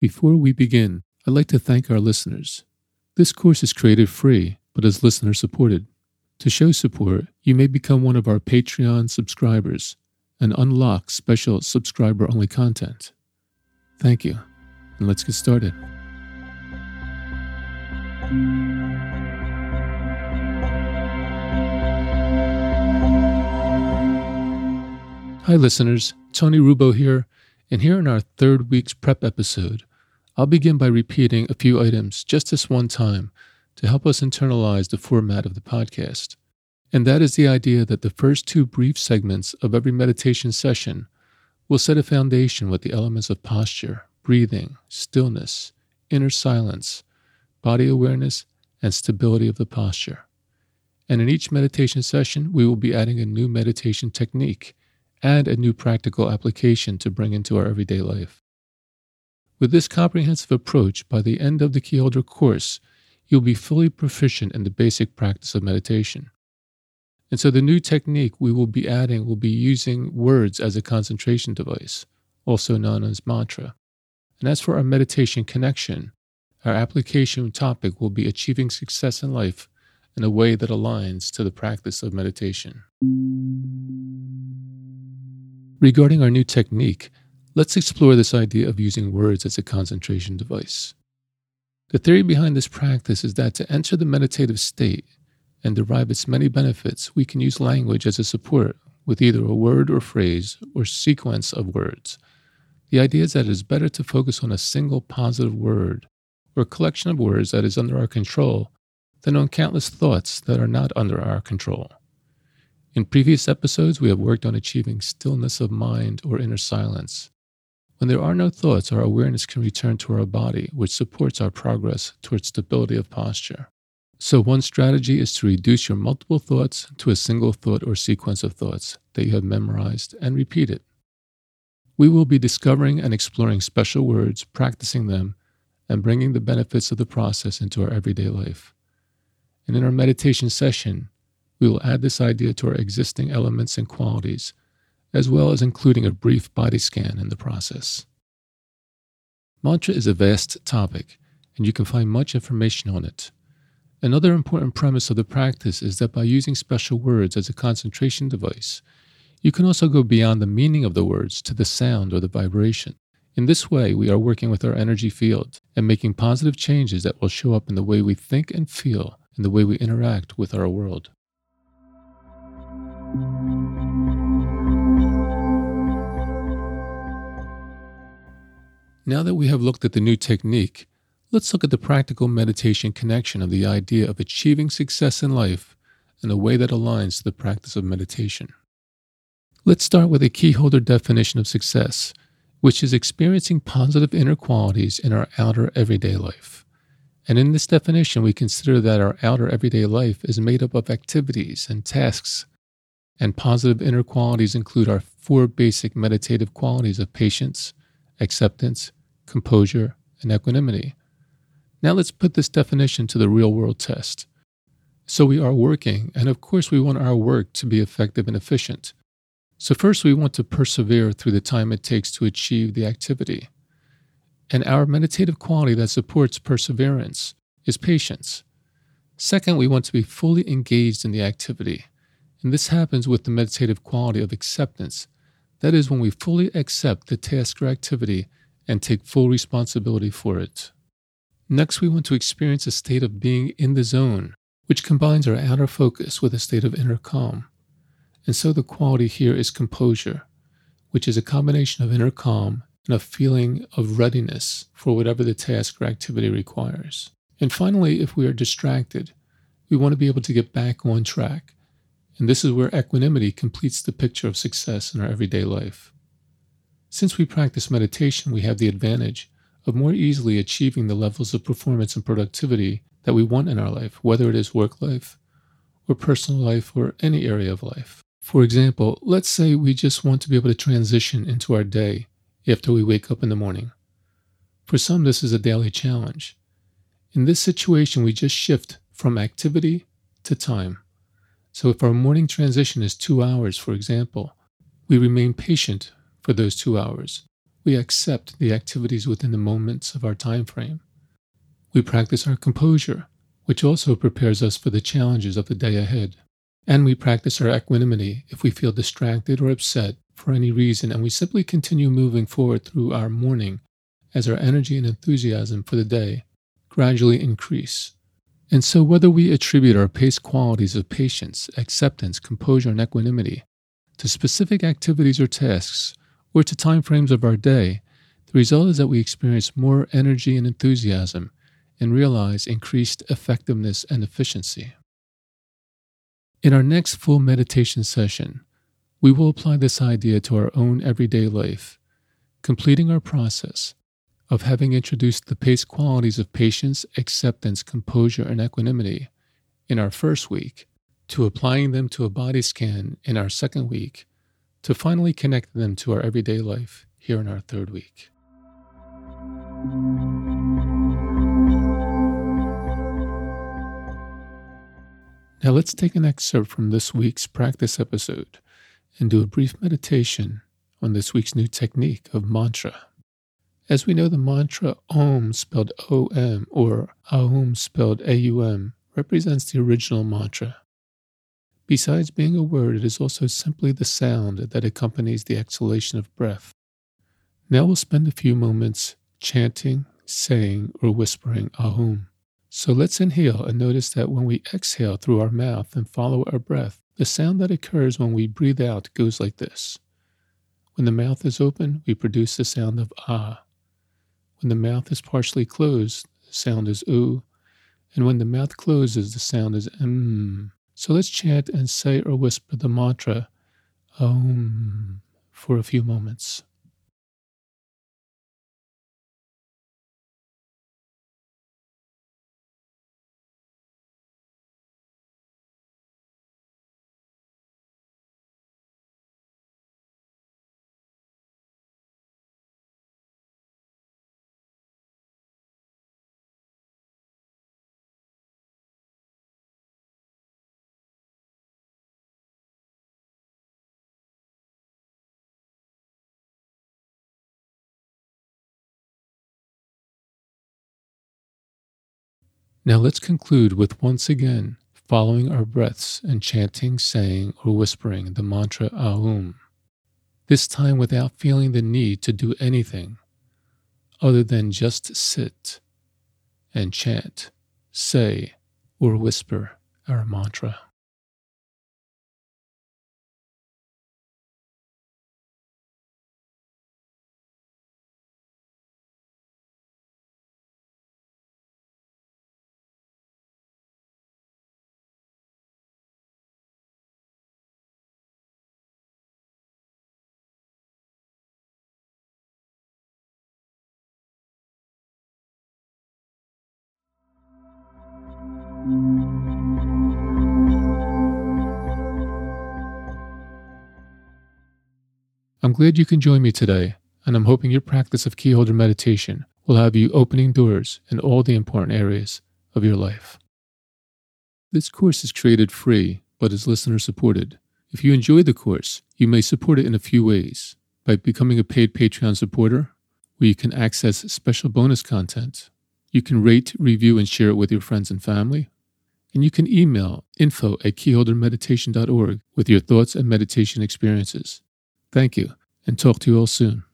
Before we begin, I'd like to thank our listeners. This course is created free, but is listener supported. To show support, you may become one of our Patreon subscribers and unlock special subscriber only content. Thank you, and let's get started. Hi, listeners. Tony Rubo here, and here in our third week's prep episode, I'll begin by repeating a few items just this one time to help us internalize the format of the podcast. And that is the idea that the first two brief segments of every meditation session will set a foundation with the elements of posture, breathing, stillness, inner silence, body awareness, and stability of the posture. And in each meditation session, we will be adding a new meditation technique and a new practical application to bring into our everyday life. With this comprehensive approach, by the end of the Keyholder course, you'll be fully proficient in the basic practice of meditation. And so the new technique we will be adding will be using words as a concentration device, also known as mantra. And as for our meditation connection, our application topic will be achieving success in life in a way that aligns to the practice of meditation. Regarding our new technique, let's explore this idea of using words as a concentration device. The theory behind this practice is that to enter the meditative state and derive its many benefits, we can use language as a support with either a word or phrase or sequence of words. The idea is that it is better to focus on a single positive word or collection of words that is under our control than on countless thoughts that are not under our control. In previous episodes, we have worked on achieving stillness of mind or inner silence. When there are no thoughts, our awareness can return to our body, which supports our progress towards stability of posture. So, one strategy is to reduce your multiple thoughts to a single thought or sequence of thoughts that you have memorized and repeat it. We will be discovering and exploring special words, practicing them, and bringing the benefits of the process into our everyday life. And in our meditation session, we will add this idea to our existing elements and qualities, as well as including a brief body scan in the process. Mantra is a vast topic, and you can find much information on it. Another important premise of the practice is that by using special words as a concentration device, you can also go beyond the meaning of the words to the sound or the vibration. In this way, we are working with our energy field and making positive changes that will show up in the way we think and feel and the way we interact with our world. Now that we have looked at the new technique, let's look at the practical meditation connection of the idea of achieving success in life in a way that aligns to the practice of meditation. Let's start with a keyholder definition of success, which is experiencing positive inner qualities in our outer everyday life. And in this definition, we consider that our outer everyday life is made up of activities and tasks and positive inner qualities include our four basic meditative qualities of patience, acceptance, composure, and equanimity. Now let's put this definition to the real world test. So we are working, and of course, we want our work to be effective and efficient. So, first, we want to persevere through the time it takes to achieve the activity. And our meditative quality that supports perseverance is patience. Second, we want to be fully engaged in the activity. And this happens with the meditative quality of acceptance. That is, when we fully accept the task or activity and take full responsibility for it. Next, we want to experience a state of being in the zone, which combines our outer focus with a state of inner calm. And so the quality here is composure, which is a combination of inner calm and a feeling of readiness for whatever the task or activity requires. And finally, if we are distracted, we want to be able to get back on track and this is where equanimity completes the picture of success in our everyday life. Since we practice meditation, we have the advantage of more easily achieving the levels of performance and productivity that we want in our life, whether it is work life or personal life or any area of life. For example, let's say we just want to be able to transition into our day after we wake up in the morning. For some, this is a daily challenge. In this situation, we just shift from activity to time. So if our morning transition is two hours, for example, we remain patient for those two hours, we accept the activities within the moments of our time frame. We practice our composure, which also prepares us for the challenges of the day ahead. And we practice our equanimity if we feel distracted or upset for any reason, and we simply continue moving forward through our morning as our energy and enthusiasm for the day gradually increase. And so, whether we attribute our pace qualities of patience, acceptance, composure, and equanimity to specific activities or tasks, or to time frames of our day, the result is that we experience more energy and enthusiasm and realize increased effectiveness and efficiency. In our next full meditation session, we will apply this idea to our own everyday life, completing our process of having introduced the pace qualities of patience, acceptance, composure, and equanimity in our first week, to applying them to a body scan in our second week, to finally connect them to our everyday life here in our third week. Now let's take an excerpt from this week's practice episode and do a brief meditation on this week's new technique of mantra. As we know, the mantra Om, spelled O M, or Aum, spelled A U M, represents the original mantra. Besides being a word, it is also simply the sound that accompanies the exhalation of breath. Now we'll spend a few moments chanting, saying, or whispering Ahum. So let's inhale and notice that when we exhale through our mouth and follow our breath, the sound that occurs when we breathe out goes like this. When the mouth is open, we produce the sound of Ah. When the mouth is partially closed, the sound is oo, and when the mouth closes, the sound is mm. So let's chant and say or whisper the mantra Om for a few moments. Now let's conclude with once again following our breaths and chanting, saying, or whispering the mantra Aum, this time without feeling the need to do anything other than just sit and chant, say, or whisper our mantra. I'm glad you can join me today, and I'm hoping your practice of keyholder meditation will have you opening doors in all the important areas of your life. This course is created free, but is listener supported. If you enjoy the course, you may support it in a few ways by becoming a paid Patreon supporter, where you can access special bonus content. You can rate, review, and share it with your friends and family. And you can email info at keyholdermeditation.org with your thoughts and meditation experiences. Thank you, and talk to you all soon.